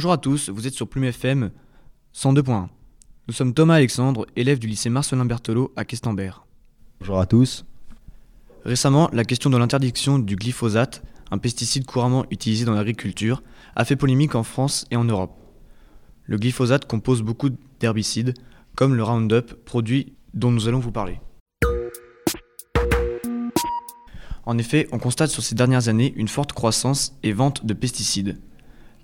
Bonjour à tous, vous êtes sur Plume FM 102.1. Nous sommes Thomas Alexandre, élève du lycée Marcelin Berthelot à Questembert. Bonjour à tous. Récemment, la question de l'interdiction du glyphosate, un pesticide couramment utilisé dans l'agriculture, a fait polémique en France et en Europe. Le glyphosate compose beaucoup d'herbicides, comme le Roundup, produit dont nous allons vous parler. En effet, on constate sur ces dernières années une forte croissance et vente de pesticides.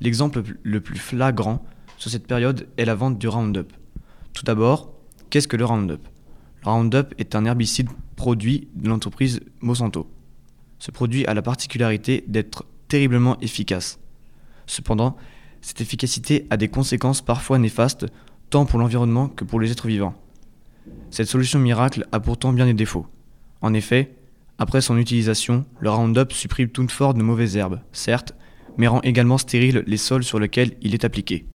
L'exemple le plus flagrant sur cette période est la vente du Roundup. Tout d'abord, qu'est-ce que le Roundup? Le Roundup est un herbicide produit de l'entreprise Monsanto. Ce produit a la particularité d'être terriblement efficace. Cependant, cette efficacité a des conséquences parfois néfastes tant pour l'environnement que pour les êtres vivants. Cette solution miracle a pourtant bien des défauts. En effet, après son utilisation, le Roundup supprime toute forme de mauvaises herbes, certes, mais rend également stériles les sols sur lesquels il est appliqué.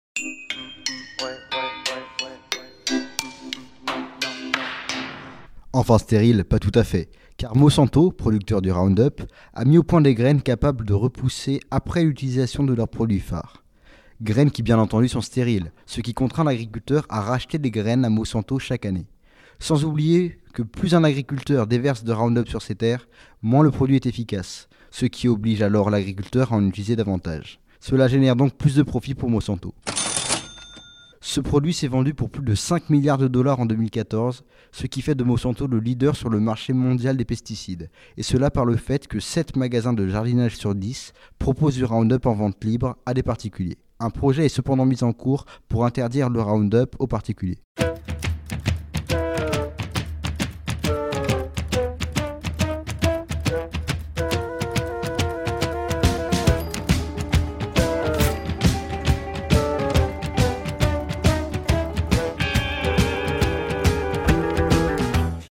Enfin stérile, pas tout à fait, car Monsanto, producteur du Roundup, a mis au point des graines capables de repousser après l'utilisation de leurs produits phares. Graines qui bien entendu sont stériles, ce qui contraint l'agriculteur à racheter des graines à Monsanto chaque année. Sans oublier que plus un agriculteur déverse de Roundup sur ses terres, moins le produit est efficace, ce qui oblige alors l'agriculteur à en utiliser davantage. Cela génère donc plus de profit pour Monsanto. Ce produit s'est vendu pour plus de 5 milliards de dollars en 2014, ce qui fait de Monsanto le leader sur le marché mondial des pesticides, et cela par le fait que 7 magasins de jardinage sur 10 proposent du Roundup en vente libre à des particuliers. Un projet est cependant mis en cours pour interdire le Roundup aux particuliers.